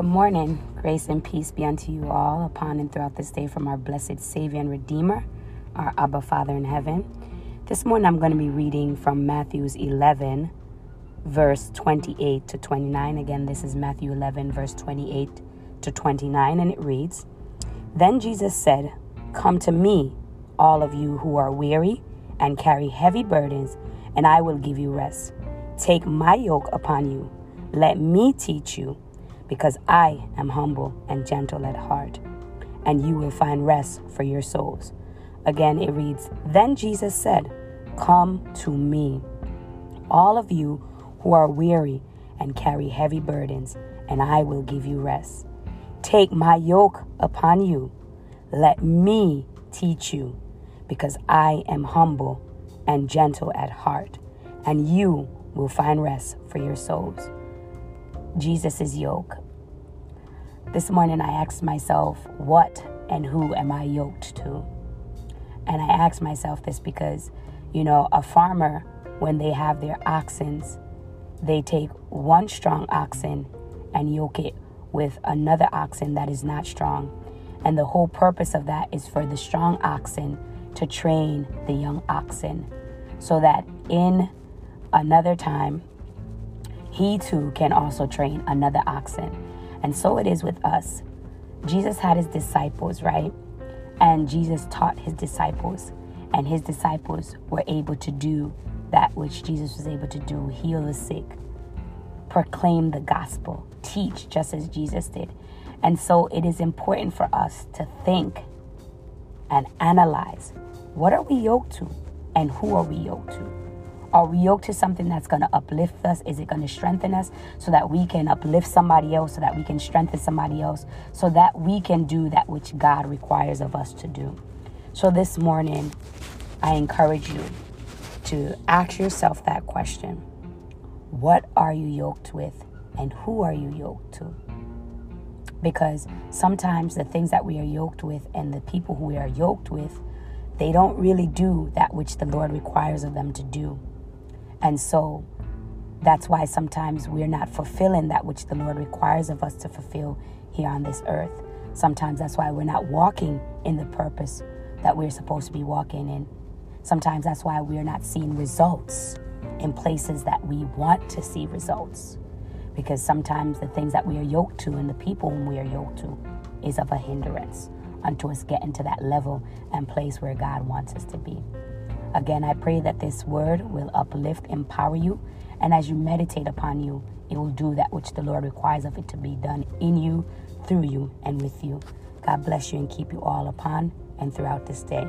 Good morning. Grace and peace be unto you all upon and throughout this day from our blessed Savior and Redeemer, our Abba Father in heaven. This morning I'm going to be reading from Matthew's 11, verse 28 to 29. Again, this is Matthew 11, verse 28 to 29, and it reads Then Jesus said, Come to me, all of you who are weary and carry heavy burdens, and I will give you rest. Take my yoke upon you. Let me teach you because I am humble and gentle at heart, and you will find rest for your souls. Again, it reads Then Jesus said, Come to me, all of you who are weary and carry heavy burdens, and I will give you rest. Take my yoke upon you. Let me teach you, because I am humble and gentle at heart, and you will find rest for your souls. Jesus' yoke. This morning I asked myself, what and who am I yoked to? And I asked myself this because, you know, a farmer, when they have their oxen, they take one strong oxen and yoke it with another oxen that is not strong. And the whole purpose of that is for the strong oxen to train the young oxen so that in another time he too can also train another oxen. And so it is with us. Jesus had his disciples, right? And Jesus taught his disciples, and his disciples were able to do that which Jesus was able to do heal the sick, proclaim the gospel, teach just as Jesus did. And so it is important for us to think and analyze what are we yoked to and who are we yoked to? Are we yoked to something that's going to uplift us? Is it going to strengthen us so that we can uplift somebody else, so that we can strengthen somebody else, so that we can do that which God requires of us to do? So this morning, I encourage you to ask yourself that question What are you yoked with, and who are you yoked to? Because sometimes the things that we are yoked with and the people who we are yoked with, they don't really do that which the Lord requires of them to do. And so that's why sometimes we're not fulfilling that which the Lord requires of us to fulfill here on this earth. Sometimes that's why we're not walking in the purpose that we're supposed to be walking in. Sometimes that's why we're not seeing results in places that we want to see results. Because sometimes the things that we are yoked to and the people whom we are yoked to is of a hindrance unto us getting to that level and place where God wants us to be. Again, I pray that this word will uplift, empower you, and as you meditate upon you, it will do that which the Lord requires of it to be done in you, through you, and with you. God bless you and keep you all upon and throughout this day.